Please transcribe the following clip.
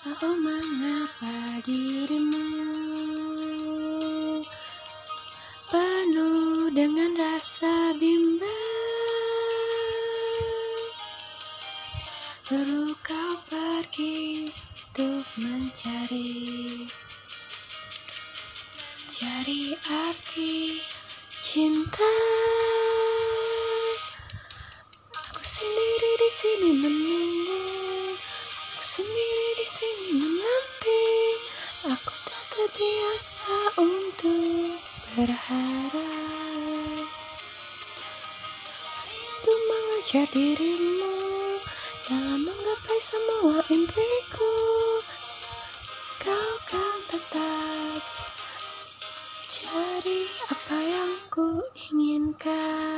Oh mengapa dirimu penuh dengan rasa bimbang? Perlu kau pergi untuk mencari Cari arti cinta. Aku sendiri di sini menunggu di sini menanti. Aku tak terbiasa untuk berharap. Itu mengejar dirimu Dalam menggapai semua impiku. Kau kan tetap Cari apa yang ku inginkan